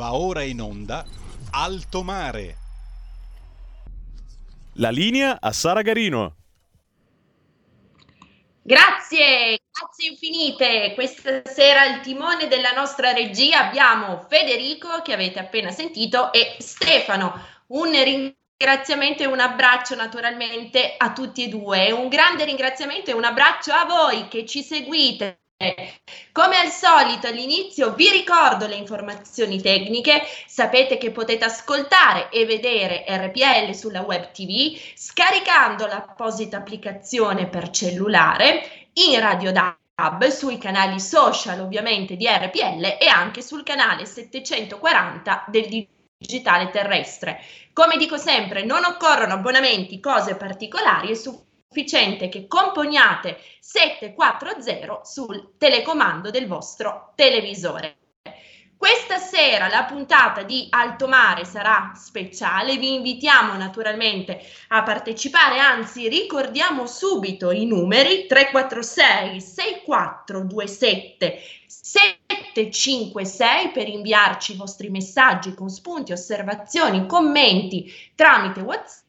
Va ora in onda Alto Mare. La linea a Sara Garino. Grazie, grazie infinite. Questa sera al timone della nostra regia abbiamo Federico che avete appena sentito e Stefano. Un ringraziamento e un abbraccio naturalmente a tutti e due. Un grande ringraziamento e un abbraccio a voi che ci seguite come al solito all'inizio vi ricordo le informazioni tecniche, sapete che potete ascoltare e vedere RPL sulla web TV scaricando l'apposita applicazione per cellulare in Radio DAB sui canali social ovviamente di RPL e anche sul canale 740 del digitale terrestre. Come dico sempre, non occorrono abbonamenti, cose particolari e su sufficiente che componiate 740 sul telecomando del vostro televisore. Questa sera la puntata di Alto Mare sarà speciale, vi invitiamo naturalmente a partecipare, anzi ricordiamo subito i numeri 346 6427 756 per inviarci i vostri messaggi con spunti, osservazioni, commenti tramite WhatsApp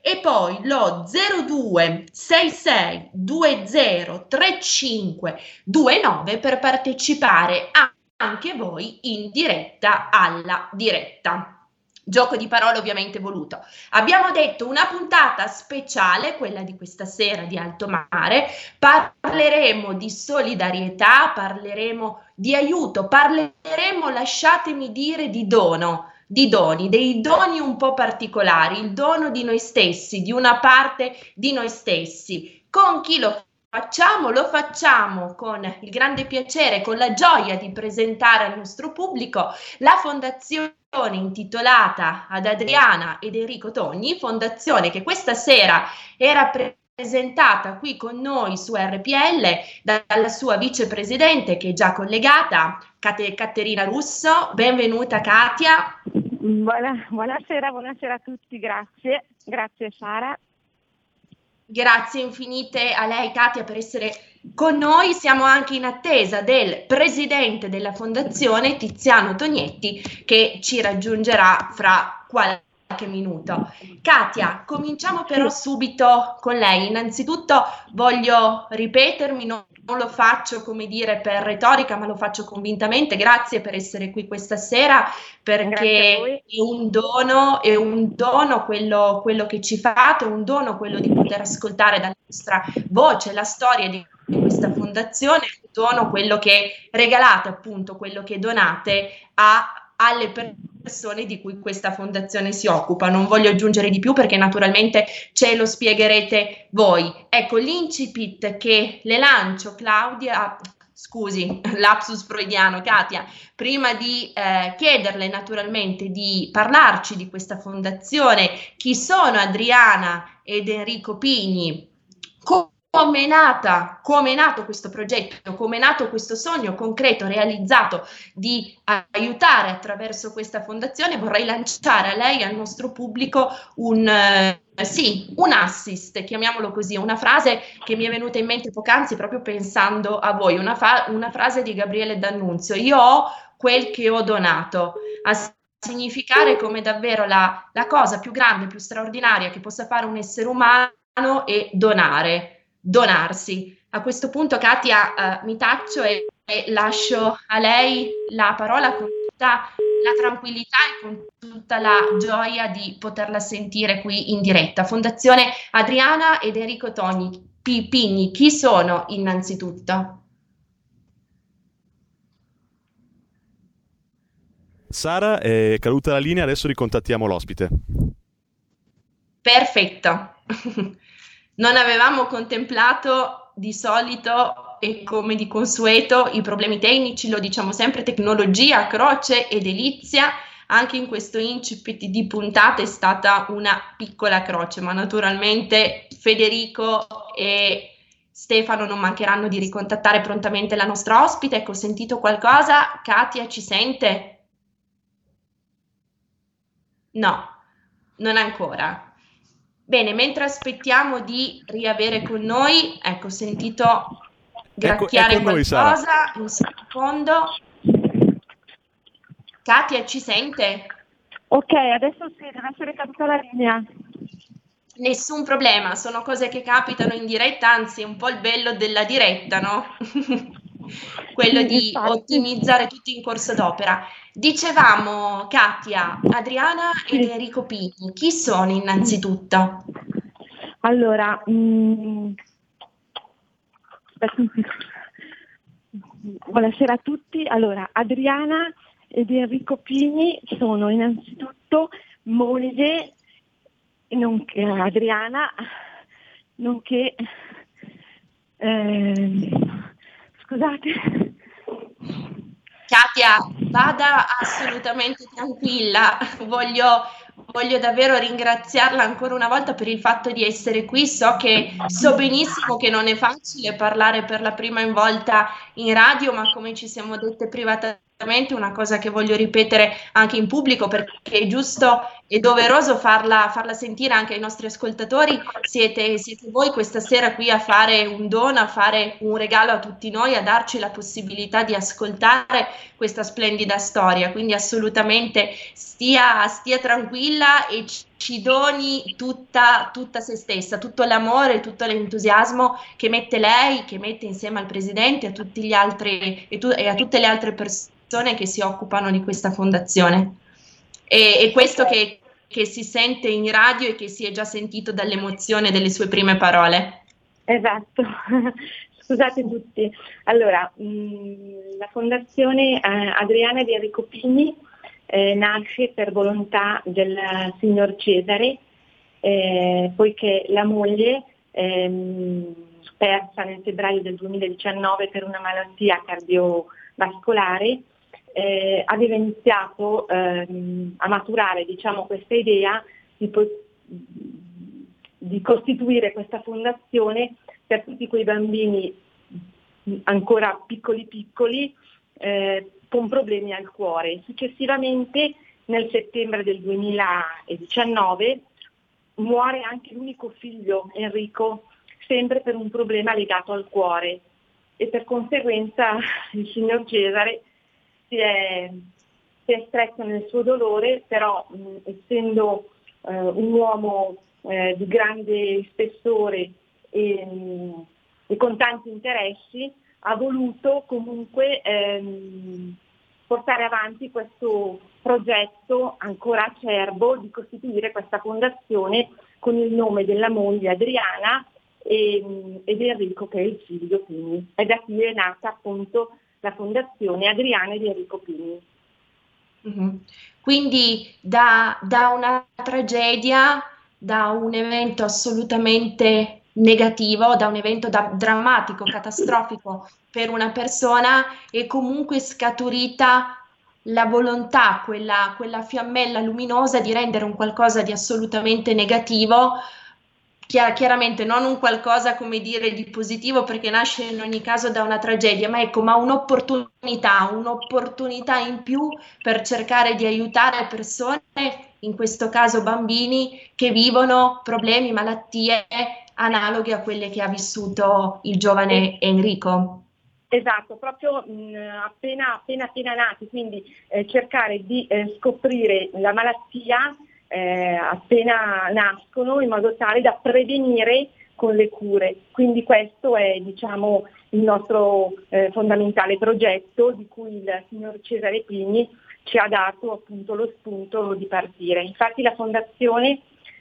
e poi lo 02 66 20 35 29 per partecipare anche voi in diretta alla diretta. Gioco di parole ovviamente voluto. Abbiamo detto una puntata speciale, quella di questa sera di Alto Mare. Parleremo di solidarietà, parleremo di aiuto, parleremo, lasciatemi dire, di dono di doni, dei doni un po' particolari, il dono di noi stessi, di una parte di noi stessi. Con chi lo facciamo? Lo facciamo con il grande piacere, con la gioia di presentare al nostro pubblico la fondazione intitolata ad Adriana ed Enrico Togni, fondazione che questa sera era presentata qui con noi su RPL dalla sua vicepresidente che è già collegata, Cate- Caterina Russo. Benvenuta Katia. Buona, buonasera, buonasera a tutti, grazie. Grazie Sara. Grazie infinite a lei Katia per essere con noi. Siamo anche in attesa del presidente della fondazione Tiziano Tognetti che ci raggiungerà fra qualche minuto. Katia, cominciamo però subito con lei. Innanzitutto voglio ripetermi, non non lo faccio come dire per retorica, ma lo faccio convintamente. Grazie per essere qui questa sera, perché è un dono, è un dono quello, quello, che ci fate, è un dono quello di poter ascoltare dalla vostra voce la storia di questa fondazione, è un dono quello che regalate, appunto, quello che donate a, alle persone di cui questa fondazione si occupa. Non voglio aggiungere di più perché naturalmente ce lo spiegherete voi. Ecco, l'incipit che le lancio, Claudia, scusi, lapsus freudiano, Katia, prima di eh, chiederle naturalmente di parlarci di questa fondazione, chi sono Adriana ed Enrico Pigni, come è, nata, come è nato questo progetto, come è nato questo sogno concreto realizzato di aiutare attraverso questa fondazione, vorrei lanciare a lei e al nostro pubblico un, eh, sì, un assist, chiamiamolo così, una frase che mi è venuta in mente poc'anzi proprio pensando a voi, una, fa- una frase di Gabriele D'Annunzio, io ho quel che ho donato. A significare come davvero la, la cosa più grande, più straordinaria che possa fare un essere umano è donare donarsi. A questo punto, Katia, uh, mi taccio e, e, lascio a lei la parola con tutta la tranquillità e con tutta la gioia di poterla sentire qui in diretta. Fondazione Adriana ed Enrico Togni, Pigni, chi sono innanzitutto? Sara, è caduta la linea, adesso ricontattiamo l'ospite. Perfetto. Non avevamo contemplato di solito e come di consueto i problemi tecnici, lo diciamo sempre, tecnologia, croce ed delizia. Anche in questo incipit di puntata è stata una piccola croce, ma naturalmente Federico e Stefano non mancheranno di ricontattare prontamente la nostra ospite. Ecco, ho sentito qualcosa? Katia ci sente? No, non ancora. Bene, mentre aspettiamo di riavere con noi, ecco, ho sentito gracchiare ecco, ecco qualcosa, noi, un secondo. Katia ci sente? Ok, adesso sì, deve essere caduta la linea. Nessun problema, sono cose che capitano in diretta, anzi è un po' il bello della diretta, no? Quello Sì, di infatti. ottimizzare tutto in corso d'opera. Dicevamo, Katia, Adriana ed. Enrico Pini, chi sono innanzitutto? Allora, mm, un secondo. buonasera a tutti. Allora, Adriana ed Enrico Pini sono innanzitutto moglie, nonché Adriana, nonché ehm, scusate. Katia, vada assolutamente tranquilla, voglio, voglio davvero ringraziarla ancora una volta per il fatto di essere qui. So che so benissimo che non è facile parlare per la prima volta in radio, ma come ci siamo dette privatamente, una cosa che voglio ripetere anche in pubblico perché è giusto e doveroso farla, farla sentire anche ai nostri ascoltatori. Siete, siete voi questa sera qui a fare un dono, a fare un regalo a tutti noi, a darci la possibilità di ascoltare questa splendida storia. Quindi assolutamente stia, stia tranquilla e ci- ci doni tutta, tutta se stessa, tutto l'amore, tutto l'entusiasmo che mette lei, che mette insieme al presidente a tutti gli altri e, tu- e a tutte le altre persone che si occupano di questa fondazione. E, e questo che, che si sente in radio e che si è già sentito dall'emozione delle sue prime parole. Esatto, scusate tutti. Allora, mh, la fondazione eh, Adriana di Enrico Pini eh, nasce per volontà del signor Cesare, eh, poiché la moglie, ehm, persa nel febbraio del 2019 per una malattia cardiovascolare, eh, aveva iniziato ehm, a maturare diciamo, questa idea di, po- di costituire questa fondazione per tutti quei bambini ancora piccoli piccoli eh, con problemi al cuore. Successivamente nel settembre del 2019 muore anche l'unico figlio Enrico sempre per un problema legato al cuore e per conseguenza il signor Cesare si è, si è stretto nel suo dolore, però mh, essendo eh, un uomo eh, di grande spessore e, mh, e con tanti interessi, ha voluto comunque ehm, portare avanti questo progetto ancora acerbo di costituire questa fondazione con il nome della moglie Adriana e, ed Enrico che è il figlio Pini. E da qui è nata appunto la fondazione Adriana di Enrico Pini. Mhm. Quindi da, da una tragedia, da un evento assolutamente negativo, da un evento da- drammatico, catastrofico per una persona, è comunque scaturita la volontà, quella, quella fiammella luminosa di rendere un qualcosa di assolutamente negativo chiaramente non un qualcosa, come dire, di positivo perché nasce in ogni caso da una tragedia, ma ecco, ma un'opportunità, un'opportunità in più per cercare di aiutare persone, in questo caso bambini, che vivono problemi, malattie analoghe a quelle che ha vissuto il giovane Enrico. Esatto, proprio mh, appena, appena, appena nati, quindi eh, cercare di eh, scoprire la malattia eh, appena nascono in modo tale da prevenire con le cure. Quindi questo è diciamo, il nostro eh, fondamentale progetto di cui il signor Cesare Pini ci ha dato appunto lo spunto di partire. Infatti la fondazione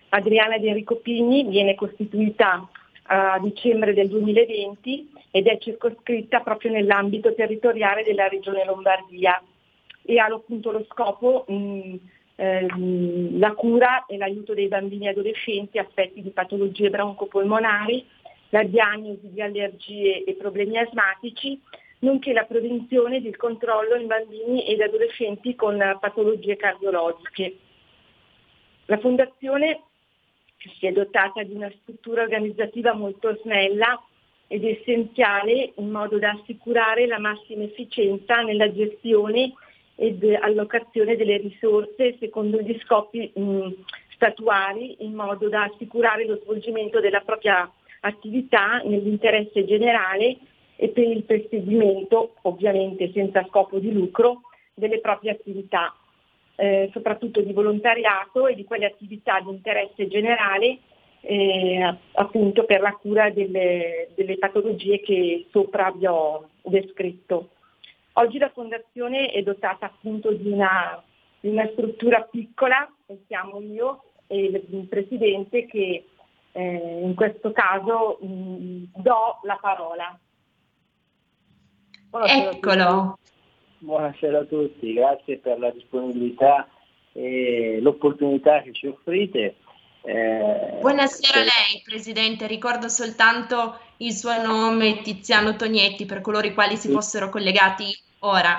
Adriana di Enrico Pini viene costituita a dicembre del 2020 ed è circoscritta proprio nell'ambito territoriale della regione Lombardia e ha appunto lo scopo mh, ehm, la cura e l'aiuto dei bambini e adolescenti affetti di patologie broncopolmonari, la diagnosi di allergie e problemi asmatici, nonché la prevenzione ed il controllo in bambini ed adolescenti con patologie cardiologiche. La Fondazione si è dotata di una struttura organizzativa molto snella ed essenziale in modo da assicurare la massima efficienza nella gestione ed allocazione delle risorse secondo gli scopi mh, statuari in modo da assicurare lo svolgimento della propria attività nell'interesse generale e per il perseguimento, ovviamente senza scopo di lucro, delle proprie attività, eh, soprattutto di volontariato e di quelle attività di interesse generale eh, appunto per la cura delle, delle patologie che sopra vi ho descritto. Oggi la Fondazione è dotata appunto di una, di una struttura piccola, siamo io e il Presidente che eh, in questo caso mh, mm, do la parola. Buonasera Eccolo. A Buonasera a tutti, grazie per la disponibilità e l'opportunità che ci offrite. Eh, Buonasera a lei, Presidente. Ricordo soltanto il suo nome, Tiziano Tognetti, per coloro i quali si sì. fossero collegati ora.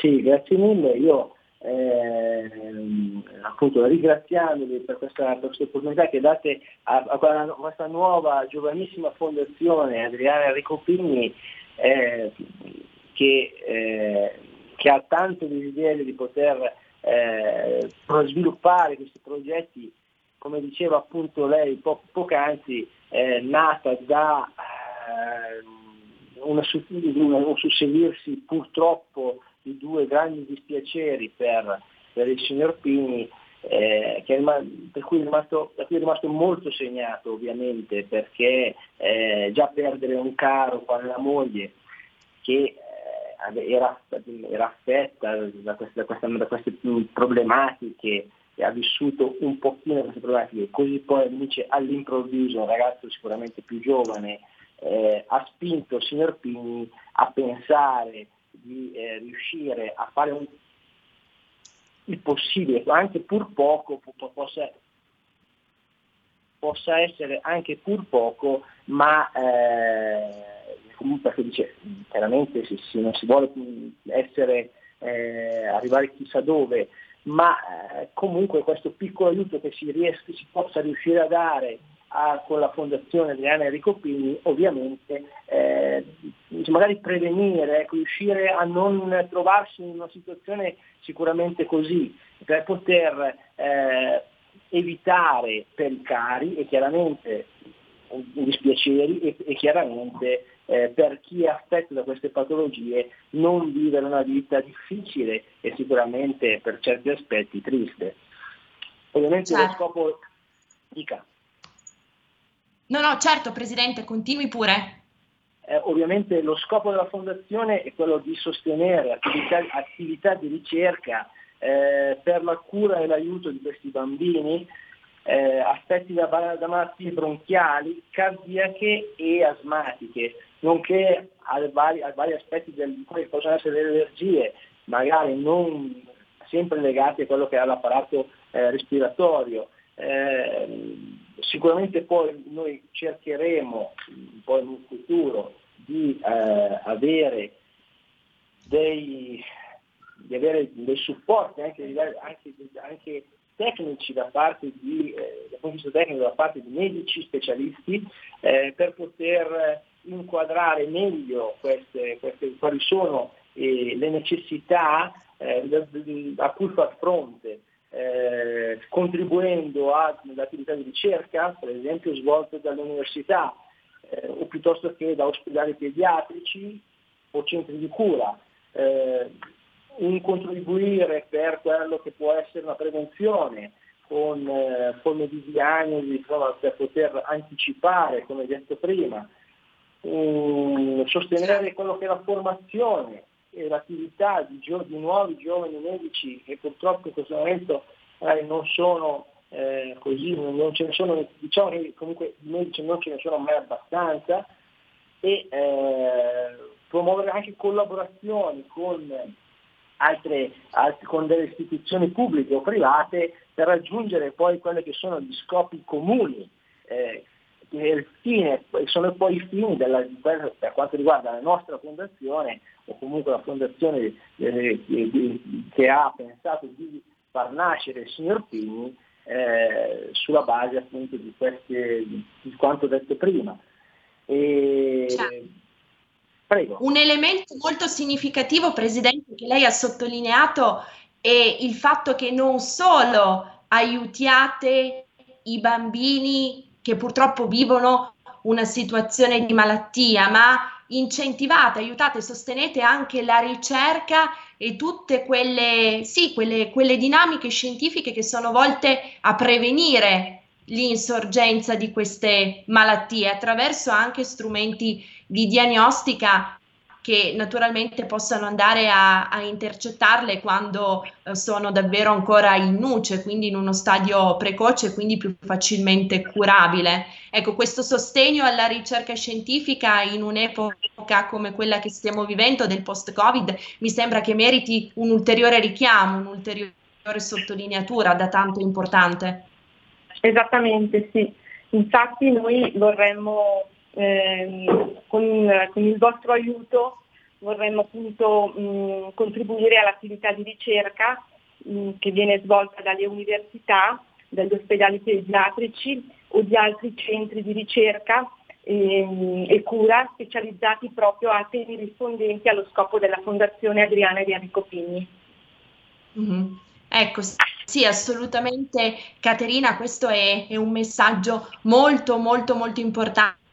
Sì, grazie mille. Io eh, appunto ringraziandovi per questa, per questa, opportunità che date a, a, questa nuova giovanissima fondazione Adriana Ricopini eh, che, eh, che, ha tanto desiderio di poter eh, sviluppare questi progetti come diceva appunto lei po- poc'anzi, eh, nata da eh, una, un susseguirsi purtroppo di due grandi dispiaceri per, per il signor Pini, eh, per cui è rimasto, cui è rimasto molto segnato ovviamente perché eh, già perdere un caro con la moglie che eh, era, era, affetta da queste, da queste, da queste problematiche e ha vissuto un pochino queste problematiche, così poi invece all'improvviso un ragazzo sicuramente più giovane eh, ha spinto signor Pini a pensare di eh, riuscire a fare un, il possibile, anche pur poco, possa, possa essere anche pur poco, ma eh, comunque dice chiaramente se, se non si vuole essere, eh, arrivare chissà dove, ma eh, comunque questo piccolo aiuto che si, riesca, si possa riuscire a dare a, con la fondazione Adriana Enrico Pini, ovviamente eh, magari prevenire, ecco, riuscire a non trovarsi in una situazione sicuramente così, per poter eh, evitare per i cari e chiaramente dispiaceri e, e chiaramente eh, per chi è affetto da queste patologie non vivere una vita difficile e sicuramente per certi aspetti triste. Ovviamente certo. lo scopo... Dica. No, no, certo, Presidente, continui pure. Eh, ovviamente lo scopo della Fondazione è quello di sostenere attività, attività di ricerca eh, per la cura e l'aiuto di questi bambini eh, affetti da, da, malattie bronchiali, cardiache e asmatiche, nonché a vari, a vari aspetti di che possono essere le allergie, magari non sempre legati a quello che è l'apparato eh, respiratorio. Eh, sicuramente poi noi cercheremo poi in futuro di eh, avere dei, di avere dei supporti anche, anche, anche tecnici da parte di, eh, vista tecnico da parte di medici specialisti eh, per poter inquadrare meglio queste, queste, quali sono eh, le necessità eh, a cui far fronte, eh, contribuendo all'attività di ricerca, per esempio svolte dalle università, eh, o piuttosto che da ospedali pediatrici o centri di cura. Un contribuire per quello che può essere una prevenzione con eh, forme di diagnosi per poter anticipare, come detto prima, um, sostenere quello che è la formazione e l'attività di, gio- di nuovi giovani medici che purtroppo in questo momento eh, non sono eh, così, non ce ne sono, diciamo che comunque di medici non ce ne sono mai abbastanza e eh, promuovere anche collaborazioni con altre, altre, con delle istituzioni pubbliche o private per raggiungere poi quelli che sono gli scopi comuni. Eh, fine, sono poi i fini della, per quanto riguarda la nostra fondazione o comunque la fondazione eh, che ha pensato di far nascere il signor Pini eh, sulla base appunto di, queste, di quanto detto prima. E, certo Prego. Un elemento molto significativo, Presidente, che lei ha sottolineato è il fatto che non solo aiutiate i bambini che purtroppo vivono una situazione di malattia, ma incentivate, aiutate, sostenete anche la ricerca e tutte quelle, sì, quelle, quelle dinamiche scientifiche che sono volte a prevenire l'insorgenza di queste malattie attraverso anche strumenti di diagnostica che naturalmente possano andare a, a intercettarle quando eh, sono davvero ancora in nuce, quindi in uno stadio precoce, quindi più facilmente curabile. Ecco, questo sostegno alla ricerca scientifica in un'epoca come quella che stiamo vivendo del post-Covid mi sembra che meriti un ulteriore richiamo, un'ulteriore sottolineatura da tanto importante. Esattamente, sì. Infatti noi vorremmo ehm, con, con, il vostro aiuto vorremmo appunto mh, contribuire all'attività di ricerca mh, che viene svolta dalle università, dagli ospedali pediatrici o di altri centri di ricerca e, e, cura specializzati proprio a temi rispondenti allo scopo della Fondazione Adriana di Enrico Pigni. Mm-hmm. Ecco, sì, assolutamente Caterina, questo è, è un messaggio molto molto molto importante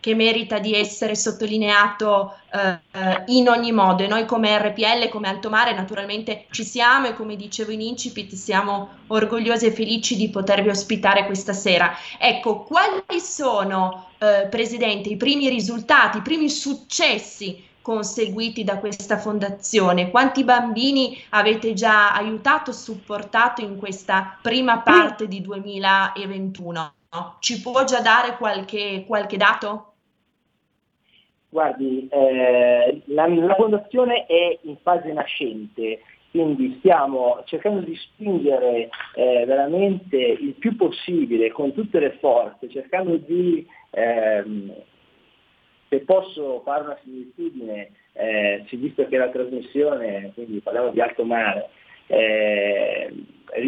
che merita di essere sottolineato eh, in ogni modo e noi come RPL, come Alto Mare naturalmente ci siamo e come dicevo in incipit siamo orgogliosi e felici di potervi ospitare questa sera. Ecco, quali sono, eh, Presidente, i primi risultati, i primi successi conseguiti da questa fondazione? Quanti bambini avete già aiutato, supportato in questa prima parte di 2021? Ci può già dare qualche, qualche dato? Guardi, eh, la, la fondazione è in fase nascente, quindi stiamo cercando di spingere eh, veramente il più possibile con tutte le forze, cercando di, ehm, se posso fare una similitudine, eh, visto che la trasmissione, quindi parliamo di alto mare, eh,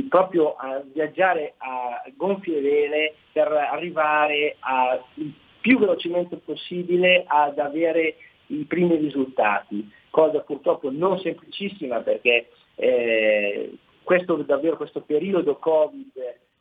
proprio a viaggiare a gonfie vele per arrivare a, il più velocemente possibile ad avere i primi risultati, cosa purtroppo non semplicissima perché eh, questo, davvero questo periodo Covid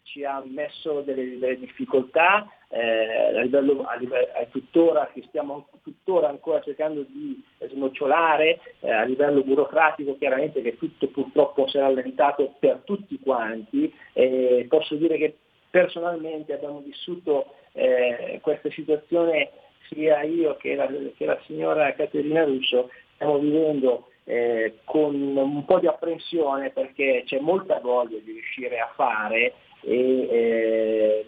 ci ha messo delle, delle difficoltà, eh, a livello, a livello, a tuttora, che stiamo tuttora ancora cercando di snocciolare, eh, a livello burocratico chiaramente che tutto purtroppo si è rallentato per tutti quanti. Eh, posso dire che personalmente abbiamo vissuto eh, questa situazione sia io che la, che la signora Caterina Russo stiamo vivendo eh, con un po' di apprensione perché c'è molta voglia di riuscire a fare e eh,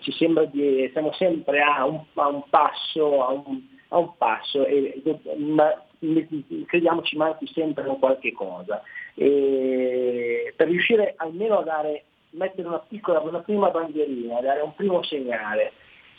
ci sembra di, siamo sempre a un, a un passo, a un, a un passo e, ma crediamo ci manchi sempre un qualche cosa. E per riuscire almeno a dare, mettere una piccola, una prima bandierina, dare un primo segnale,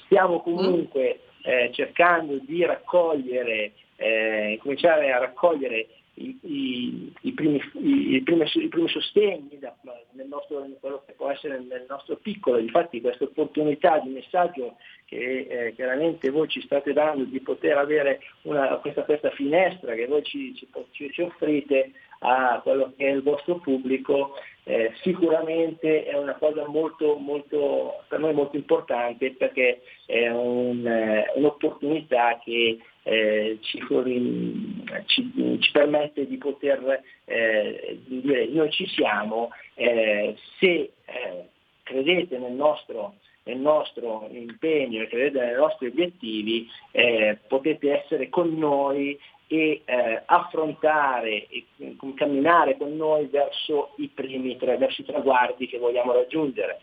stiamo comunque eh, cercando di raccogliere, eh, cominciare a raccogliere i, i, i, primi, i, primi, primi, sostegni da, nel nostro, quello che può essere nel nostro piccolo, infatti questa opportunità di messaggio che eh, chiaramente voi ci state dando di poter avere una, questa, questa, finestra che voi ci, ci, ci, offrite a quello che è il vostro pubblico, eh, sicuramente è una cosa molto, molto, per noi molto importante perché è un, eh, un'opportunità che eh, ci, ci, ci, permette di poter eh, dire noi ci siamo, eh, se eh, credete nel nostro, nel nostro, impegno e credete nei nostri obiettivi, eh, potete essere con noi e eh, affrontare e camminare con noi verso i primi tre, verso i traguardi che vogliamo raggiungere.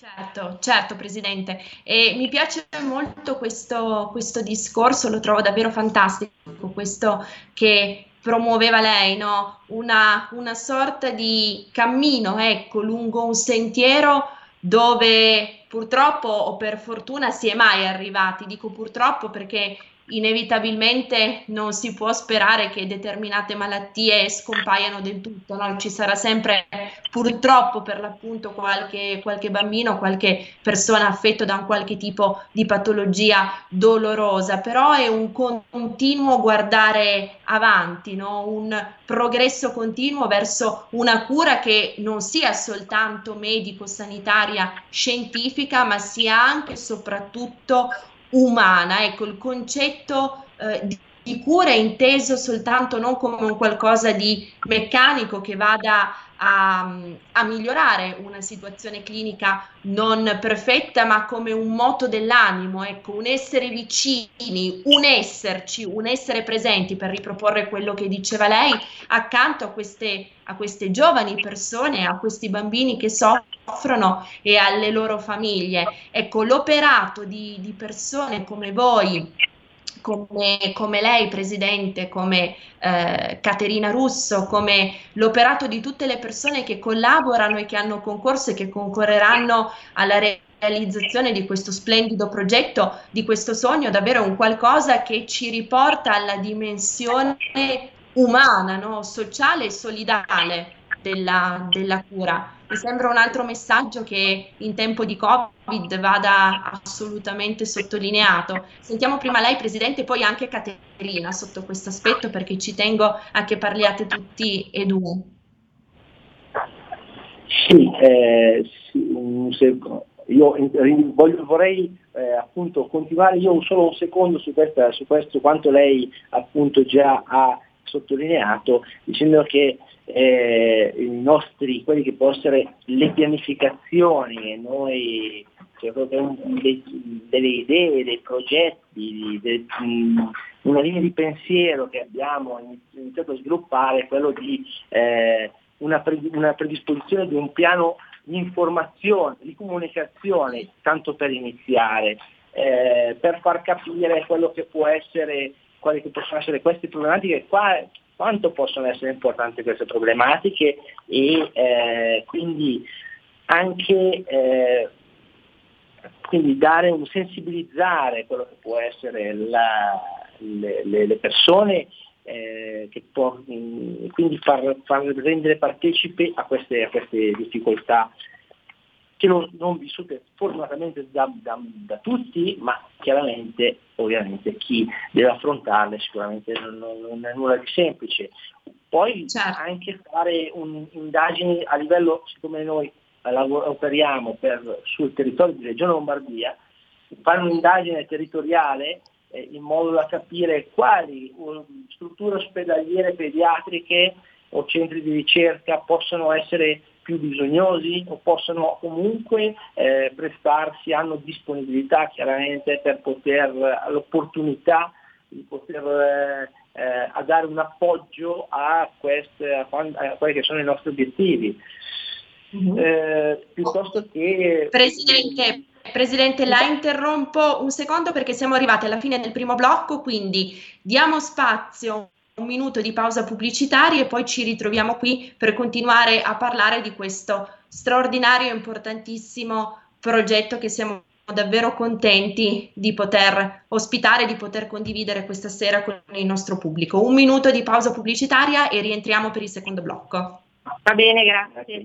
Certo, certo Presidente, e mi piace molto questo, questo discorso, lo trovo davvero fantastico, questo che promuoveva lei, no? una, una sorta di cammino, ecco, lungo un sentiero dove purtroppo o per fortuna si è mai arrivati, dico purtroppo perché inevitabilmente non si può sperare che determinate malattie scompaiano del tutto, no? ci sarà sempre purtroppo per l'appunto qualche, qualche bambino, qualche persona affetto da un qualche tipo di patologia dolorosa, però è un continuo guardare avanti, no? un progresso continuo verso una cura che non sia soltanto medico-sanitaria scientifica, ma sia anche e soprattutto umana. Ecco, il concetto eh, di cura inteso soltanto non come un qualcosa di meccanico che vada a, a, migliorare una situazione clinica non perfetta, ma come un moto dell'animo, ecco, un essere vicini, un esserci, un essere presenti per riproporre quello che diceva lei accanto a queste, a queste giovani persone, a questi bambini che soffrono e alle loro famiglie. Ecco, l'operato di, di persone come voi come, come, lei, Presidente, come eh, Caterina Russo, come l'operato di tutte le persone che collaborano e che hanno concorso e che concorreranno alla realizzazione di questo splendido progetto, di questo sogno, davvero un qualcosa che ci riporta alla dimensione umana, no? sociale e solidale della, della cura. Mi sembra un altro messaggio che in tempo di Covid vada assolutamente sottolineato. Sentiamo prima lei, Presidente, e poi anche Caterina sotto questo aspetto perché ci tengo a che parliate tutti e due. Sì, eh, sì io voglio, vorrei eh, appunto continuare io solo un secondo su, questa, su questo quanto lei appunto già ha sottolineato dicendo che eh, nostri, quelli che possono essere le pianificazioni e noi cioè, dei, delle idee, dei progetti, de, una linea di pensiero che abbiamo iniziato a sviluppare è quello di eh, una, una predisposizione di un piano di informazione, di comunicazione, tanto per iniziare, eh, per far capire quello che può essere, quali che possono essere queste problematiche. Qua quanto possono essere importanti queste problematiche e eh, quindi anche eh, quindi dare un sensibilizzare quello che può essere la, le, le, persone eh, che può, quindi far, far, rendere partecipe a queste, a queste difficoltà che non, non vissute fortunatamente da, da, da, tutti, ma chiaramente ovviamente chi deve affrontarle sicuramente non, non è nulla di semplice. Poi certo. anche fare un'indagine a livello, siccome noi operiamo per, sul territorio di Regione Lombardia, fare un'indagine territoriale eh, in modo da capire quali strutture ospedaliere pediatriche o centri di ricerca possono essere più bisognosi o possono comunque eh, prestarsi, hanno disponibilità chiaramente per poter, l'opportunità di poter eh, eh, dare un appoggio a, queste, a, a, quelli che sono i nostri obiettivi. Mm-hmm. Eh, piuttosto che... Presidente, Presidente, la interrompo un secondo perché siamo arrivati alla fine del primo blocco, quindi diamo spazio un minuto di pausa pubblicitaria e poi ci ritroviamo qui per continuare a parlare di questo straordinario e importantissimo progetto che siamo davvero contenti di poter ospitare, di poter condividere questa sera con il nostro pubblico. Un minuto di pausa pubblicitaria e rientriamo per il secondo blocco. Va bene, grazie.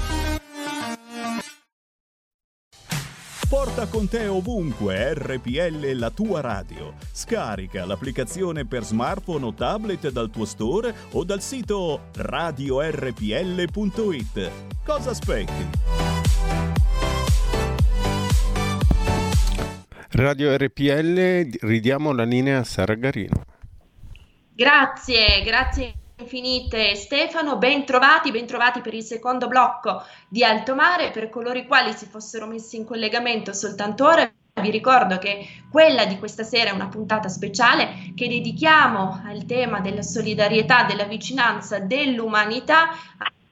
Porta con te ovunque RPL la tua radio. Scarica l'applicazione per smartphone o tablet dal tuo store o dal sito radiorpl.it. Cosa aspetti? Radio RPL, ridiamo la linea a Sargarino. Grazie, grazie infinite Stefano, ben trovati, ben trovati per il secondo blocco di Alto Mare, per coloro i quali si fossero messi in collegamento soltanto ora. Vi ricordo che quella di questa sera è una puntata speciale che dedichiamo al tema della solidarietà, della vicinanza, dell'umanità.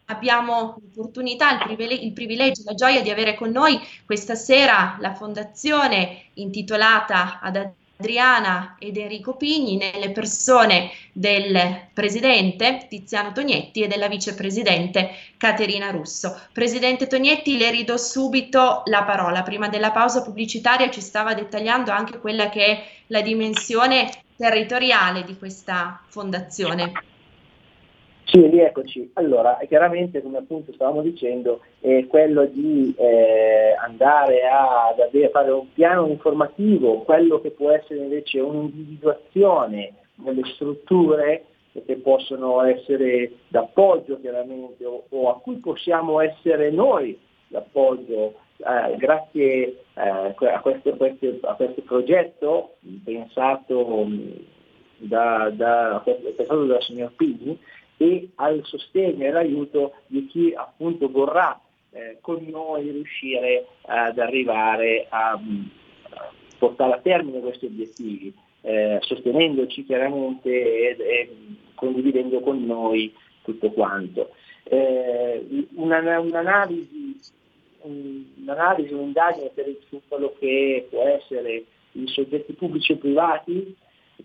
Abbiamo l'opportunità, il privilegio, il privilegio, la gioia di avere con noi questa sera la fondazione intitolata ad Adriana ed Enrico Pigni nelle persone del presidente Tiziano Tognetti e della vicepresidente Caterina Russo. Presidente Tognetti, le ridò subito la parola. Prima della pausa pubblicitaria ci stava dettagliando anche quella che è la dimensione territoriale di questa fondazione. Sì, rieccoci. Allora, chiaramente, come appunto stavamo dicendo, è quello di eh, andare a, avere, fare un piano informativo, quello che può essere invece un'individuazione delle strutture che possono essere d'appoggio chiaramente o, o a cui possiamo essere noi d'appoggio eh, grazie eh, a, questo, questo, a, questo, progetto pensato, da, da, pensato dalla signor Pini e al sostegno e all'aiuto di chi appunto vorrà eh, con noi riuscire ad arrivare a, a portare a termine questi obiettivi, eh, sostenendoci chiaramente e, e, condividendo con noi tutto quanto. Eh, una, un'analisi, un'analisi, un'indagine per su quello che può essere i soggetti pubblici e privati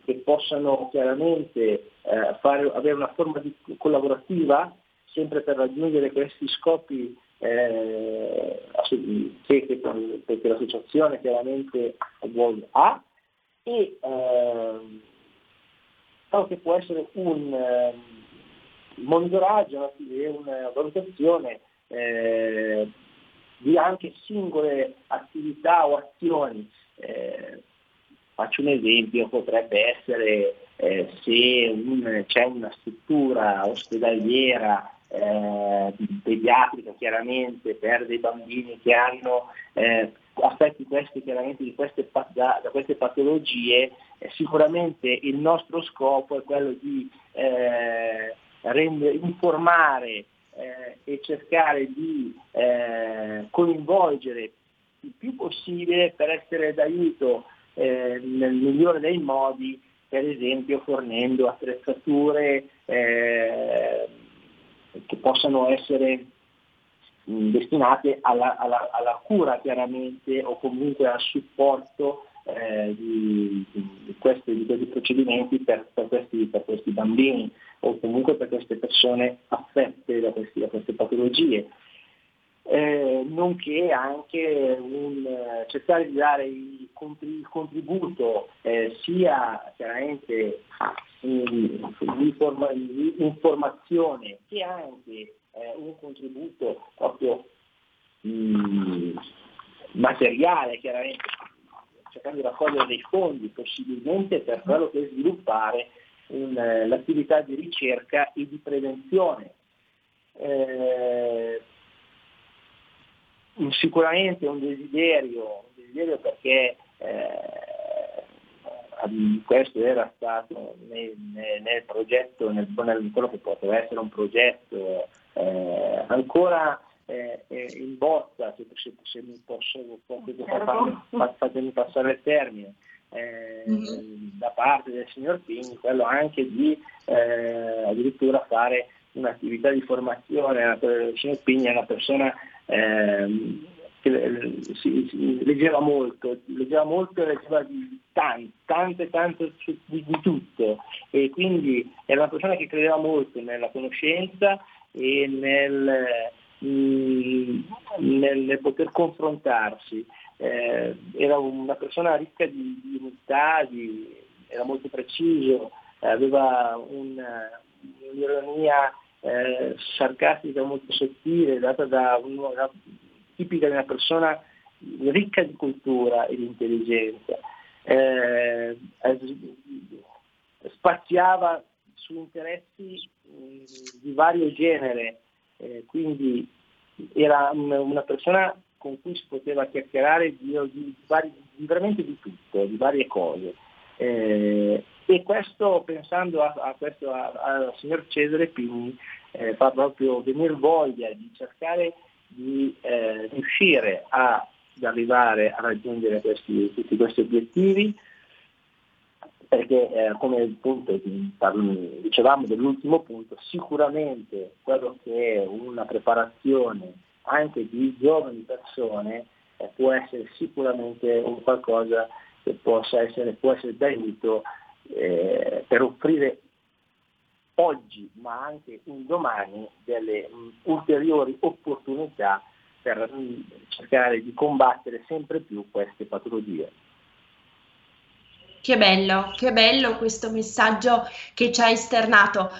che possano chiaramente eh, fare, avere una forma di collaborativa sempre per raggiungere questi scopi eh, che, che, che, l'associazione chiaramente ha. E eh, che può essere un eh, monitoraggio e una valutazione eh, di anche singole attività o azioni eh, Faccio un esempio, potrebbe essere eh, se un, c'è una struttura ospedaliera eh, pediatrica chiaramente per dei bambini che hanno eh, affetti questi, chiaramente di queste, da, da queste patologie, eh, sicuramente il nostro scopo è quello di eh, rendere, informare eh, e cercare di eh, coinvolgere il più possibile per essere d'aiuto eh, nel migliore dei modi, per esempio fornendo attrezzature eh, che possano essere destinate alla, alla, alla, cura chiaramente o comunque al supporto eh, di, di, questi, di, questi, procedimenti per, per, questi, per, questi, bambini o comunque per queste persone affette da, questi, da queste patologie eh, nonché anche un, eh, cercare di dare il, contributo eh, sia chiaramente di, informazione che anche eh, un contributo proprio mh, mm, materiale chiaramente cercando di raccogliere dei fondi possibilmente per quello che è sviluppare un, eh, l'attività di ricerca e di prevenzione. Eh, sicuramente un desiderio, un desiderio perché eh, questo era stato nel, nel progetto, nel, nel, quello che poteva essere un progetto eh, ancora eh, in bozza, se, se, se mi posso, posso fatemi passare il termine, eh, mm-hmm. da parte del signor Pini, quello anche di eh, addirittura fare un'attività di formazione, il signor Pini è una persona eh, si, si, leggeva molto, leggeva molto e leggeva tante, tante, tante di, di, tutto e quindi era una persona che credeva molto nella conoscenza e nel, mh, nel poter confrontarsi. Eh, era una persona ricca di, umiltà, era molto preciso, aveva un, un'ironia eh, sarcastica molto sottile, data da una, tipica di una persona ricca di cultura e di intelligenza. Eh, spaziava su interessi mh, di vario genere, eh, quindi era una persona con cui si poteva chiacchierare di, di, vari, di veramente di tutto, di varie cose. Eh, e questo, pensando a, a questo, al signor Cesare Pini, eh, fa proprio venire voglia di cercare di eh, riuscire a, ad arrivare a raggiungere questi, tutti questi obiettivi, perché eh, come appunto dicevamo dell'ultimo punto, sicuramente quello che è una preparazione anche di giovani persone eh, può essere sicuramente un qualcosa che possa essere, può essere d'aiuto eh, per offrire oggi ma anche un domani delle mh, ulteriori opportunità per mh, cercare di combattere sempre più queste patologie. Che bello, che bello questo messaggio che ci ha esternato.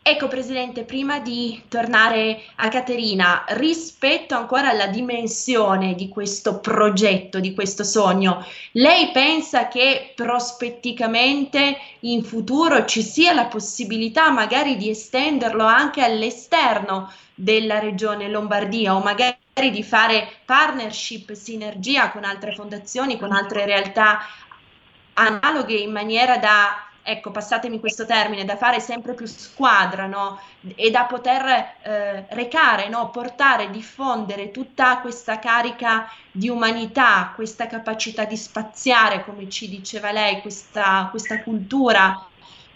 Ecco Presidente, prima di tornare a Caterina, rispetto ancora alla dimensione di questo progetto, di questo sogno, lei pensa che prospetticamente in futuro ci sia la possibilità magari di estenderlo anche all'esterno della regione Lombardia o magari di fare partnership, sinergia con altre fondazioni, con altre realtà analoghe in maniera da ecco, passatemi questo termine, da fare sempre più squadra, no? E da poter eh, recare, no? Portare, diffondere tutta questa carica di umanità, questa capacità di spaziare, come ci diceva lei, questa, questa cultura,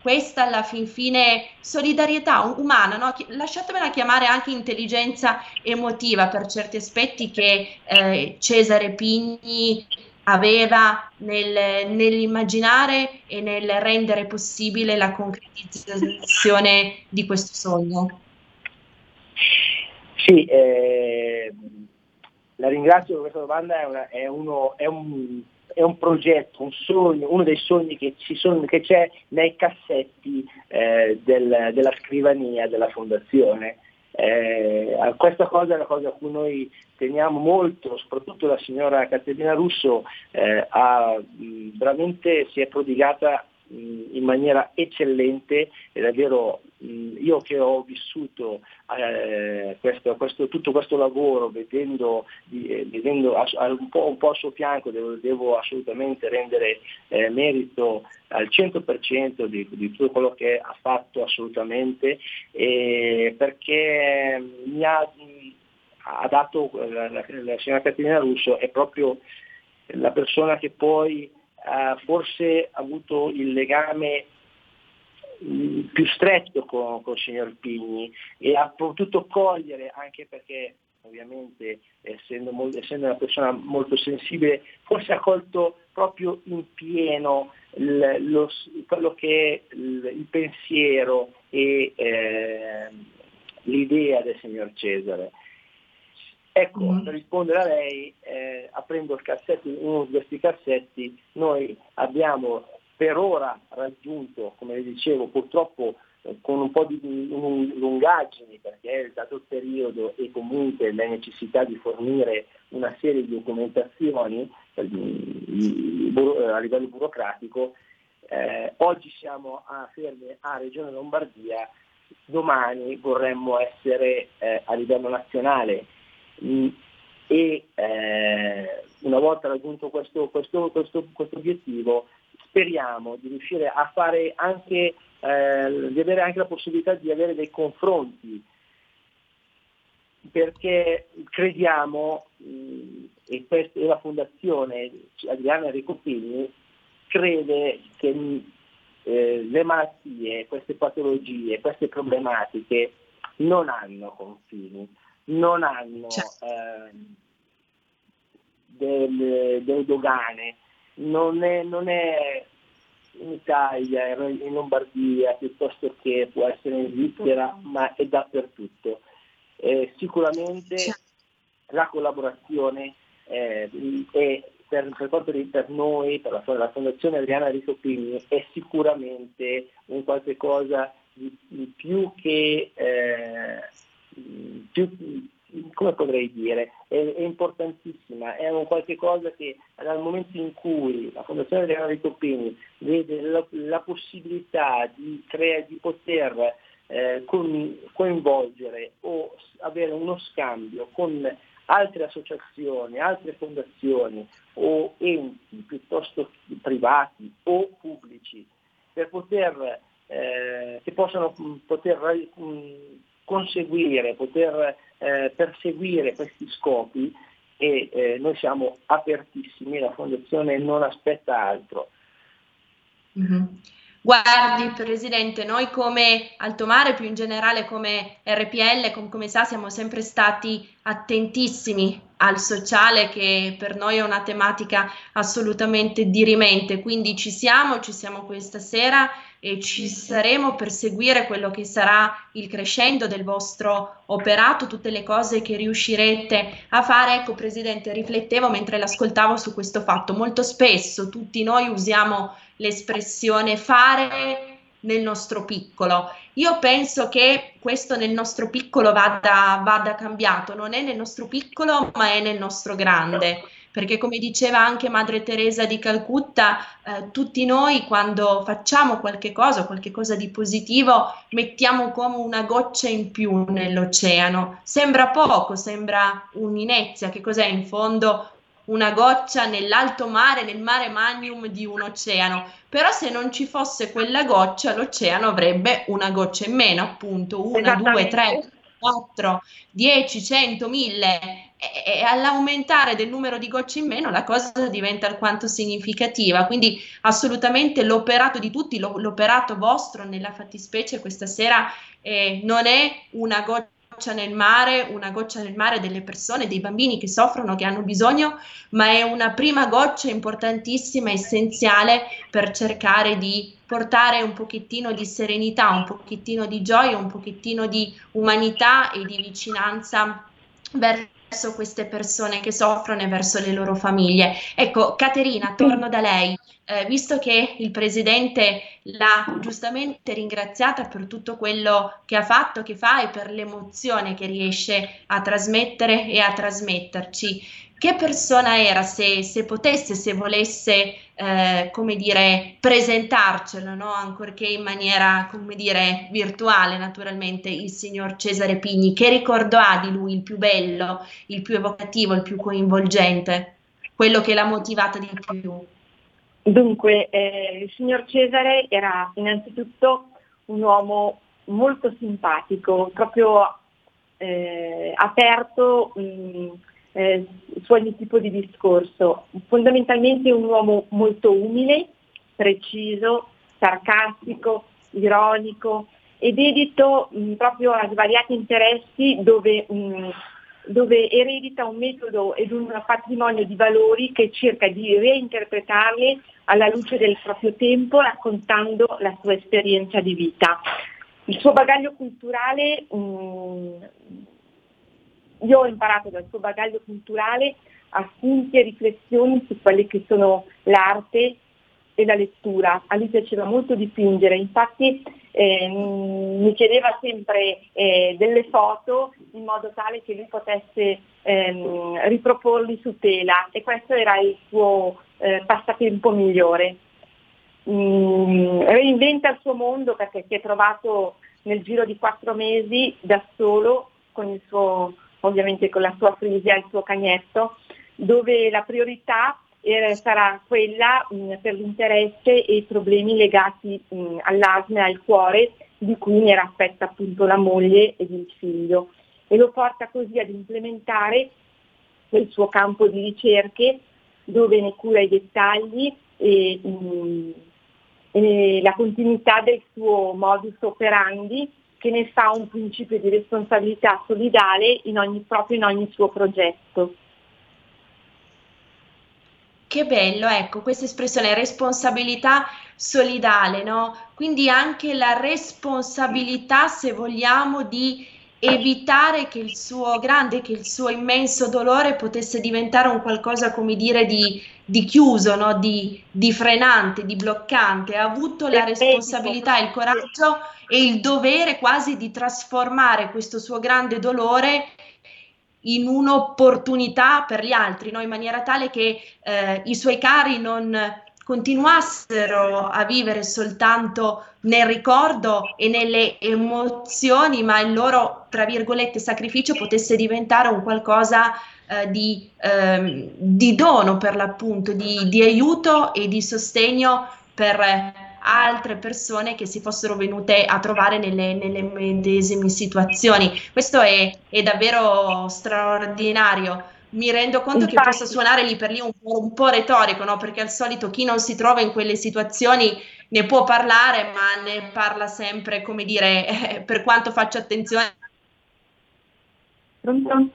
questa alla fin fine solidarietà umana, no? lasciatemela chiamare anche intelligenza emotiva per certi aspetti che eh, Cesare Pigni aveva nel, nell'immaginare e nel rendere possibile la concretizzazione di questo sogno? Sì, eh, la ringrazio per questa domanda, è, una, è, uno, è, un, è, un, progetto, un sogno, uno dei sogni che, sono, che c'è nei cassetti eh, del, della scrivania della fondazione. Eh, questa cosa è una cosa a cui noi teniamo molto, soprattutto la signora Caterina Russo eh, ha, veramente si è prodigata in maniera eccellente e davvero io che ho vissuto eh, questo, questo, tutto questo lavoro vedendo, eh, vedendo un, po', un, po', al suo fianco devo, devo assolutamente rendere eh, merito al 100% di, di, tutto quello che ha fatto assolutamente perché mi ha ha dato la, la, la signora Caterina Russo è proprio la persona che poi ha forse avuto il legame mm, più stretto con, con il signor Pigni e ha potuto cogliere anche perché ovviamente essendo, essendo, una persona molto sensibile, forse ha colto proprio in pieno il, lo, quello che è il, il pensiero e eh, l'idea del signor Cesare. Ecco, mm. per rispondere a lei, eh, aprendo cassetto, uno di questi cassetti, noi abbiamo per ora raggiunto, come le dicevo, purtroppo eh, con un po' di lungaggini, perché dato il periodo e comunque la necessità di fornire una serie di documentazioni eh, a livello burocratico, eh, oggi siamo a fermi a Regione Lombardia, domani vorremmo essere eh, a livello nazionale e eh, una volta raggiunto questo, questo, questo, questo, obiettivo speriamo di riuscire a fare anche, eh, di avere anche la possibilità di avere dei confronti perché crediamo, mm, e, questa, e la Fondazione Adriana Ricopini crede che mm, eh, le malattie, queste patologie, queste problematiche non hanno confini non hanno certo. eh, delle, delle, dogane, non è, non è, in Italia, in Lombardia, piuttosto che può essere in Svizzera, ma è dappertutto. Eh, sicuramente certo. la collaborazione eh, è per, per quanto per noi, per la, la Fondazione Adriana Ricopini, è sicuramente un qualche cosa di, di più che eh, più, come potrei dire, è, è, importantissima, è un qualche cosa che dal momento in cui la Fondazione Adriano dei Toppini vede la, la possibilità di, crea, di poter eh, con, coinvolgere o avere uno scambio con altre associazioni, altre fondazioni o enti piuttosto privati o pubblici per poter, eh, che possano poter conseguire, poter eh, perseguire questi scopi e eh, noi siamo apertissimi, la Fondazione non aspetta altro. Mm-hmm. Guardi Presidente, noi come Alto Mare, più in generale come RPL, com- come sa, siamo sempre stati attentissimi al sociale che per noi è una tematica assolutamente dirimente, quindi ci siamo, ci siamo questa sera e ci saremo per seguire quello che sarà il crescendo del vostro operato, tutte le cose che riuscirete a fare. Ecco, Presidente, riflettevo mentre l'ascoltavo su questo fatto. Molto spesso tutti noi usiamo l'espressione fare nel nostro piccolo. Io penso che questo nel nostro piccolo vada, vada cambiato, non è nel nostro piccolo ma è nel nostro grande perché come diceva anche Madre Teresa di Calcutta, eh, tutti noi quando facciamo qualche cosa, qualche cosa di positivo, mettiamo come una goccia in più nell'oceano. Sembra poco, sembra un'inezia, che cos'è in fondo? Una goccia nell'alto mare, nel mare magnum di un oceano. Però se non ci fosse quella goccia, l'oceano avrebbe una goccia in meno, appunto, una, due, tre, 4, 10, 100, 1000 e, e all'aumentare del numero di gocce in meno la cosa diventa alquanto significativa. Quindi assolutamente l'operato di tutti, lo, l'operato vostro nella fattispecie questa sera eh, non è una goccia nel mare, una goccia nel mare delle persone, dei bambini che soffrono, che hanno bisogno, ma è una prima goccia importantissima, essenziale per cercare di portare un pochettino di serenità, un pochettino di gioia, un pochettino di umanità e di vicinanza verso queste persone che soffrono e verso le loro famiglie. Ecco, Caterina, torno da lei. Eh, visto che il presidente l'ha giustamente ringraziata per tutto quello che ha fatto, che fa e per l'emozione che riesce a trasmettere e a trasmetterci, che persona era se, se potesse, se volesse, eh, come dire, presentarcelo, no? ancorché in maniera, come dire, virtuale naturalmente, il signor Cesare Pigni, che ricordo ha di lui il più bello, il più evocativo, il più coinvolgente, quello che l'ha motivata di più? Dunque, eh, il signor Cesare era innanzitutto un uomo molto simpatico, proprio eh, aperto mh, eh, su ogni tipo di discorso. Fondamentalmente un uomo molto umile, preciso, sarcastico, ironico e dedito mh, proprio a svariati interessi dove, mh, dove eredita un metodo ed un patrimonio di valori che cerca di reinterpretarli alla luce del proprio tempo raccontando la sua esperienza di vita. Il suo bagaglio culturale mh, io ho imparato dal suo bagaglio culturale assunti e riflessioni su quelle che sono l'arte e la lettura. A lui piaceva molto dipingere, infatti eh, mi chiedeva sempre eh, delle foto in modo tale che lui potesse ehm, riproporli su tela e questo era il suo eh, passatempo migliore. Mm, reinventa il suo mondo perché si è trovato nel giro di quattro mesi da solo con il suo ovviamente con la sua frisia e il suo cagnetto, dove la priorità eh, sarà quella mh, per l'interesse e i problemi legati mh, all'asma e al cuore di cui ne era affetta appunto la moglie ed il figlio. E lo porta così ad implementare quel suo campo di ricerche dove ne cura i dettagli e, mh, e la continuità del suo modus operandi che ne fa un principio di responsabilità solidale in ogni, proprio in ogni suo progetto. Che bello, ecco, questa espressione responsabilità solidale, no? Quindi anche la responsabilità, se vogliamo, di evitare che il suo grande, che il suo immenso dolore potesse diventare un qualcosa, come dire, di, di chiuso, no? di, di, frenante, di bloccante. Ha avuto la responsabilità, il coraggio e il dovere quasi di trasformare questo suo grande dolore in un'opportunità per gli altri, no? in maniera tale che eh, i suoi cari non continuassero a vivere soltanto nel ricordo e nelle emozioni, ma il loro, tra virgolette, sacrificio potesse diventare un qualcosa eh, di, ehm, di, dono per l'appunto, di, di aiuto e di sostegno per altre persone che si fossero venute a trovare nelle, nelle medesime situazioni. Questo è, è, davvero straordinario. Mi rendo conto Infatti. che possa suonare lì per lì un po', un po retorico, no? perché al solito chi non si trova in quelle situazioni ne può parlare, ma ne parla sempre, come dire, eh, per quanto faccio attenzione. Pronto?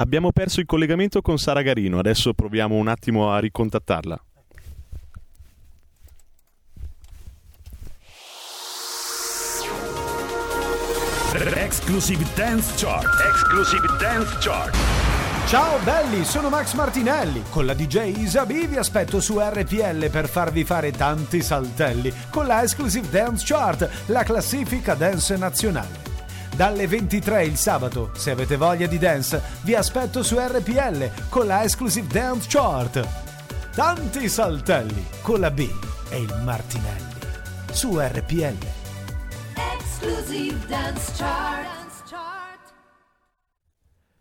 Abbiamo perso il collegamento con Sara Garino, adesso proviamo un attimo a ricontattarla. Exclusive Dance Chart. Exclusive Dance Chart. Ciao belli, sono Max Martinelli. Con la DJ Isabi vi aspetto su RPL per farvi fare tanti saltelli con la Exclusive Dance Chart, la classifica dance nazionale. Dalle 23 il sabato, se avete voglia di dance, vi aspetto su RPL con la Exclusive Dance Chart. Tanti saltelli con la B e il Martinelli su RPL. Exclusive Dance Chart.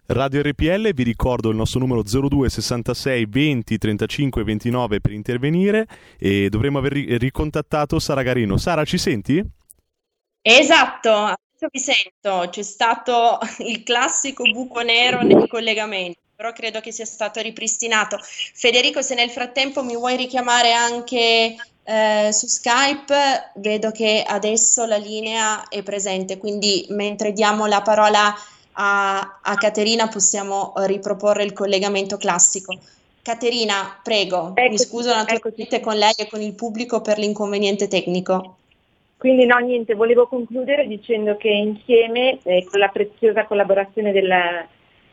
Radio RPL, vi ricordo il nostro numero 02 66 20 35 29 per intervenire e dovremmo aver ricontattato Sara Garino. Sara, ci senti? Esatto, adesso vi sento, c'è stato il classico buco nero nel collegamento, però credo che sia stato ripristinato. Federico, se nel frattempo mi vuoi richiamare anche eh, su Skype, vedo che adesso la linea è presente, quindi mentre diamo la parola a, a Caterina possiamo riproporre il collegamento classico. Caterina, prego, eccoci, mi scuso naturalmente eccoci. con lei e con il pubblico per l'inconveniente tecnico. Quindi no, niente, volevo concludere dicendo che insieme, eh, con la preziosa collaborazione del,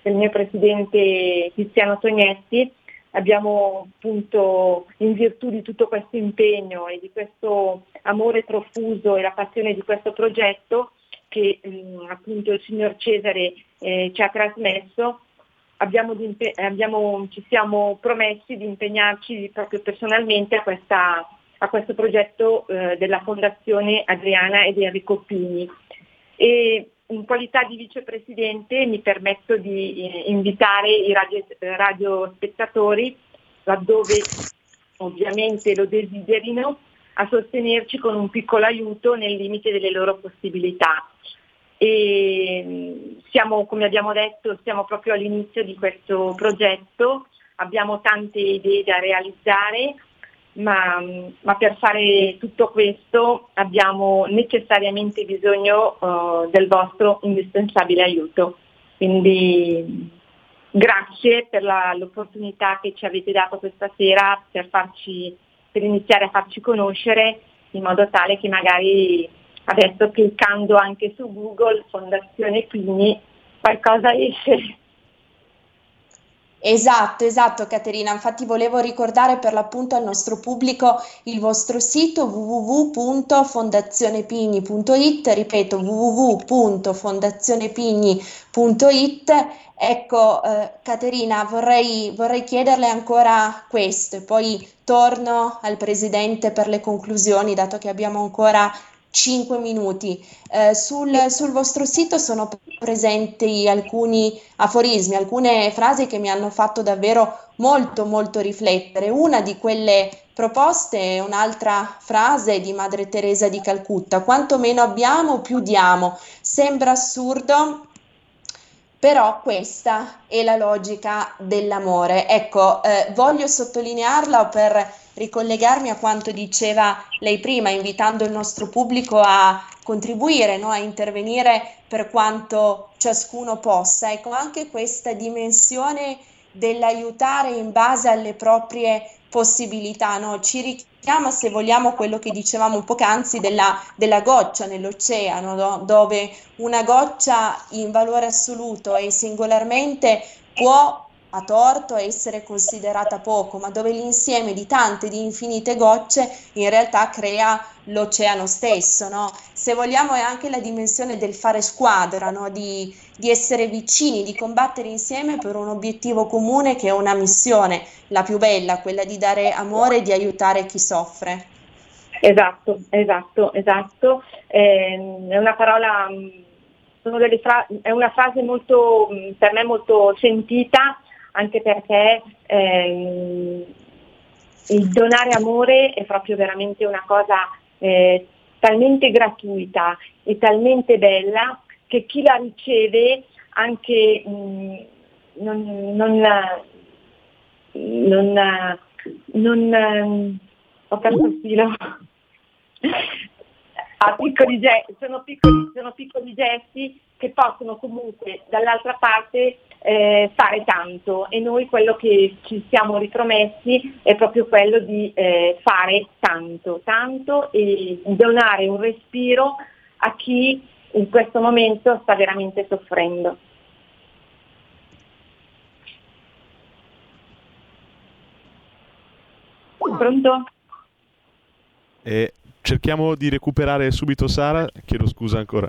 del mio presidente Tiziano Tognetti, abbiamo appunto, in virtù di tutto questo impegno e di questo amore profuso e la passione di questo progetto, che mh, mm, appunto il signor Cesare eh, ci ha trasmesso, abbiamo abbiamo, ci siamo promessi di impegnarci proprio personalmente a, questa, a questo progetto eh, della Fondazione Adriana ed Enrico Pini. E in qualità di vicepresidente mi permetto di eh, invitare i radio, radiospettatori, laddove ovviamente lo desiderino, a sostenerci con un piccolo aiuto nel limite delle loro possibilità. E mm, siamo, come abbiamo detto, siamo proprio all'inizio di questo progetto, abbiamo tante idee da realizzare, ma, ma per fare tutto questo abbiamo necessariamente bisogno uh, del vostro indispensabile aiuto. Quindi grazie per la, l'opportunità che ci avete dato questa sera per farci per iniziare a farci conoscere in modo tale che magari adesso cliccando anche su Google Fondazione Quini qualcosa esce. Esatto, esatto Caterina, infatti volevo ricordare per l'appunto al nostro pubblico il vostro sito www.fondazionepigni.it, ripeto www.fondazionepigni.it Ecco, eh, Caterina, vorrei, vorrei chiederle ancora questo e poi torno al Presidente per le conclusioni, dato che abbiamo ancora 5 minuti. Eh, sul, sul, vostro sito sono presenti alcuni aforismi, alcune frasi che mi hanno fatto davvero molto molto riflettere. Una di quelle proposte è un'altra frase di Madre Teresa di Calcutta, quanto meno abbiamo più diamo. Sembra assurdo, però questa è la logica dell'amore. Ecco, eh, voglio sottolinearla per ricollegarmi a quanto diceva lei prima, invitando il nostro pubblico a contribuire, no? a intervenire per quanto ciascuno possa. Ecco, anche questa dimensione dell'aiutare in base alle proprie possibilità, no? ci richiama se vogliamo quello che dicevamo poc'anzi della, della goccia nell'oceano, no? dove una goccia in valore assoluto e singolarmente può a torto essere considerata poco, ma dove l'insieme di tante, di infinite gocce in realtà crea l'oceano stesso. No? Se vogliamo è anche la dimensione del fare squadra, no? di, di essere vicini, di combattere insieme per un obiettivo comune che è una missione, la più bella, quella di dare amore e di aiutare chi soffre. Esatto, esatto, esatto. Eh, è una parola, fra- è una frase molto, per me molto sentita anche perché ehm, il donare amore è proprio veramente una cosa eh, talmente gratuita e talmente bella che chi la riceve anche mh, mm, non, non, non, non ho perso il filo. piccoli gesti, sono, piccoli, sono piccoli gesti che possono comunque dall'altra parte eh, fare tanto e noi quello che ci siamo ripromessi è proprio quello di eh, fare tanto, tanto e donare un respiro a chi in questo momento sta veramente soffrendo. Pronto? E cerchiamo di recuperare subito Sara, chiedo scusa ancora.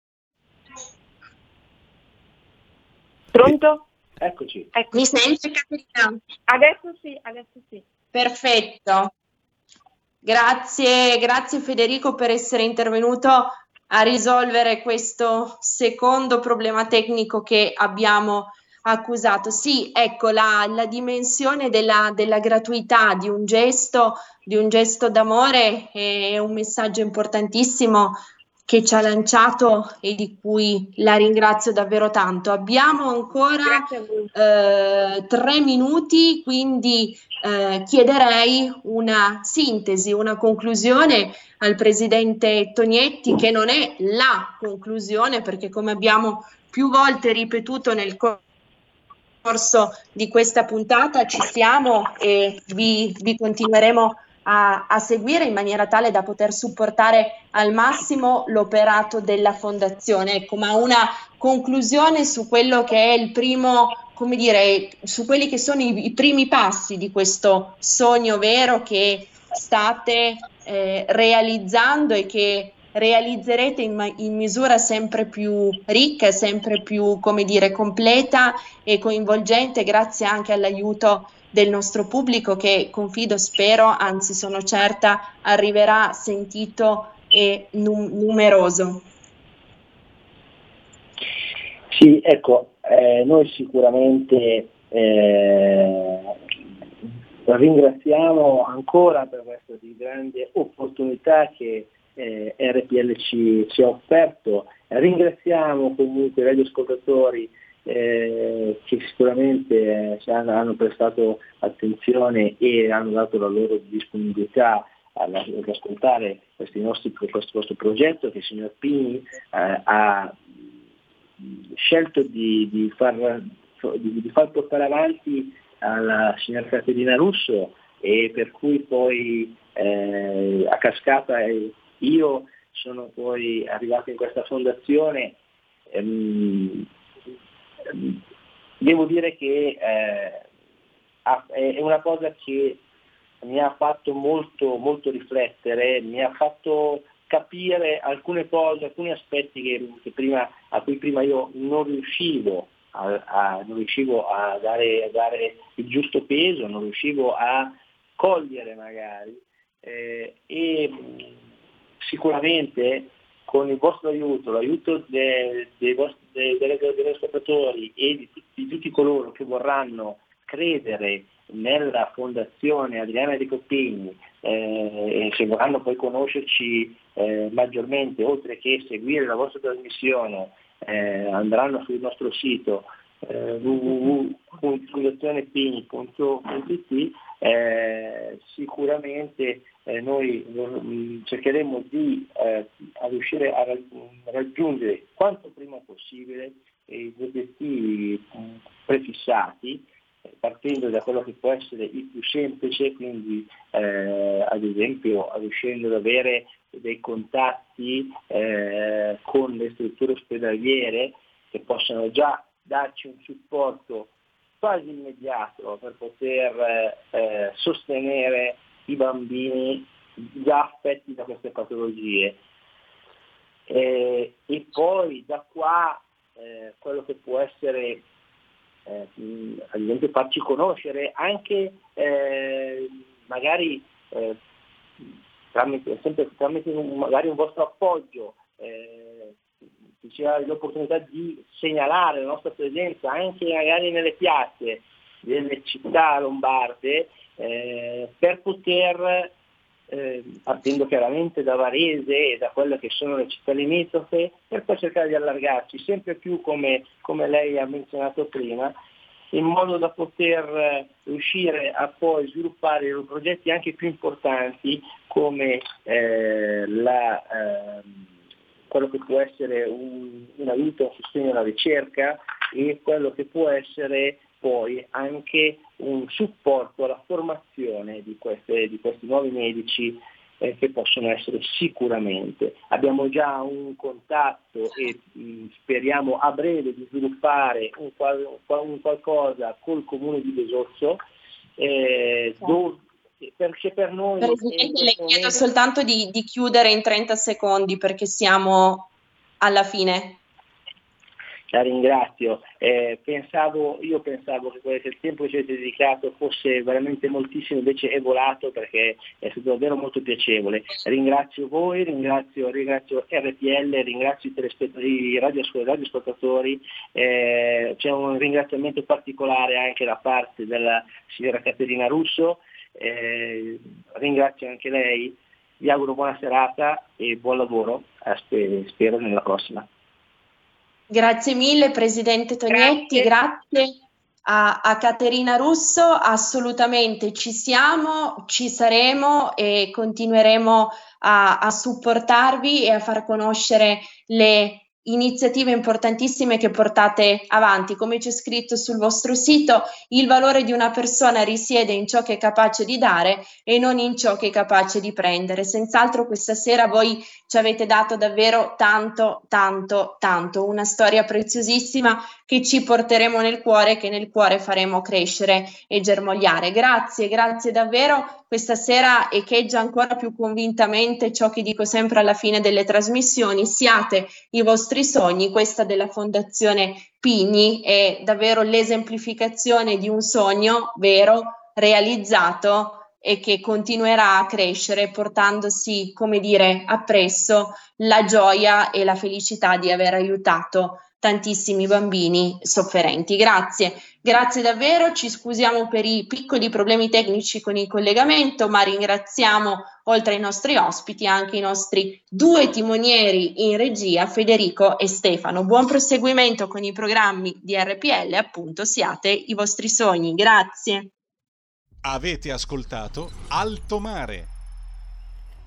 Pronto? Eccoci. Ecco. Mi senti Caterina? Adesso sì, adesso sì. Perfetto. Grazie, grazie Federico per essere intervenuto a risolvere questo secondo problema tecnico che abbiamo accusato. Sì, ecco la, la dimensione della, della gratuità di un gesto, di un gesto d'amore è un messaggio importantissimo che ci ha lanciato e di cui la ringrazio davvero tanto. Abbiamo ancora eh, tre minuti, quindi eh, chiederei una sintesi, una conclusione al presidente Tognetti, che non è la conclusione, perché come abbiamo più volte ripetuto nel cor- corso di questa puntata, ci siamo e vi, vi continueremo a, a seguire in maniera tale da poter supportare al massimo l'operato della fondazione. Ecco, ma una conclusione su quello che è il primo, come dire, su quelli che sono i, i primi passi di questo sogno vero che state eh, realizzando e che realizzerete in, in misura sempre più ricca, sempre più, come dire, completa e coinvolgente, grazie anche all'aiuto del nostro pubblico che confido, spero, anzi sono certa, arriverà sentito e num- numeroso. Sì, ecco, eh, noi sicuramente eh, ringraziamo ancora per questa grande opportunità che eh, RPL ci, ci ha offerto, ringraziamo comunque i radioascoltatori eh, che sicuramente eh, hanno, prestato attenzione e hanno dato la loro disponibilità ad ascoltare nostri- questo nostro progetto che il signor Pini eh, ha scelto di, di far, di, di far portare avanti alla signora Caterina Russo e per cui poi eh, a cascata eh, io sono poi arrivato in questa fondazione. ehm, devo dire che eh, è una cosa che mi ha fatto molto, molto riflettere, mi ha fatto capire alcune cose, alcuni aspetti che, che prima, a cui prima io non riuscivo a, a- non riuscivo a dare, dare il giusto peso, non riuscivo a cogliere magari. Eh, e sicuramente con il vostro aiuto, l'aiuto de- dei vostri, de- delle- degli ascoltatori e di di tutti coloro che vorranno credere nella fondazione Adriana Di Coppini eh, e se vorranno poi conoscerci eh, maggiormente, oltre che seguire la vostra trasmissione, eh, andranno sul nostro sito eh, www.fondazionepini.it eh, sicuramente eh, noi mm, cercheremo di eh, a riuscire a ra- raggiungere quanto prima possibile eh, gli obiettivi mm, prefissati eh, partendo da quello che può essere il più semplice, quindi eh, ad esempio riuscendo ad avere dei contatti eh, con le strutture ospedaliere che possano già darci un supporto quasi immediato per poter eh, eh, sostenere i bambini già affetti da queste patologie. Eh, e poi da qua eh, quello che può essere eh, ad esempio farci conoscere anche eh, magari eh, tramite, sempre, tramite un, magari un vostro appoggio eh, sia l'opportunità di segnalare la nostra presenza anche magari nelle piazze delle città lombarde eh, per poter, eh, partendo chiaramente da Varese e da quelle che sono le città limitrofe, per poi cercare di allargarci sempre più come, come lei ha menzionato prima, in modo da poter eh, riuscire a poi sviluppare progetti anche più importanti come eh, la, eh, quello che può essere un, un aiuto, un sostegno alla ricerca e quello che può essere poi anche un supporto alla formazione di, queste, di questi nuovi medici eh, che possono essere sicuramente. Abbiamo già un contatto e mh, speriamo a breve di sviluppare un, un qualcosa col comune di Besozzo eh, certo. dove perché per noi... Presidente, le chiedo soltanto di, di, chiudere in 30 secondi perché siamo alla fine. La ringrazio. Eh, pensavo, io pensavo che il tempo che ci avete dedicato fosse veramente moltissimo, invece è volato perché è stato davvero molto piacevole. Ringrazio voi, ringrazio, ringrazio RPL, ringrazio i, telespettatori, radioascoltatori, eh, c'è un ringraziamento particolare anche da parte della signora Caterina Russo, eh, ringrazio anche lei, vi auguro buona serata e buon lavoro, eh, spero nella prossima. Grazie mille Presidente Tognetti, grazie, grazie a, a, Caterina Russo, assolutamente ci siamo, ci saremo e continueremo a, a supportarvi e a far conoscere le iniziative importantissime che portate avanti. Come c'è scritto sul vostro sito, il valore di una persona risiede in ciò che è capace di dare e non in ciò che è capace di prendere. Senz'altro questa sera voi ci avete dato davvero tanto, tanto, tanto, una storia preziosissima che ci porteremo nel cuore, che nel cuore faremo crescere e germogliare. Grazie, grazie davvero questa sera echeggia ancora più convintamente ciò che dico sempre alla fine delle trasmissioni, siate i vostri sogni, questa della Fondazione Pigni è davvero l'esemplificazione di un sogno vero, realizzato e che continuerà a crescere portandosi, come dire, appresso la gioia e la felicità di aver aiutato tantissimi bambini sofferenti. Grazie, grazie davvero, ci scusiamo per i piccoli problemi tecnici con il collegamento, ma ringraziamo oltre ai nostri ospiti anche i nostri due timonieri in regia, Federico e Stefano. Buon proseguimento con i programmi di RPL, appunto siate i vostri sogni. Grazie. Avete ascoltato Alto Mare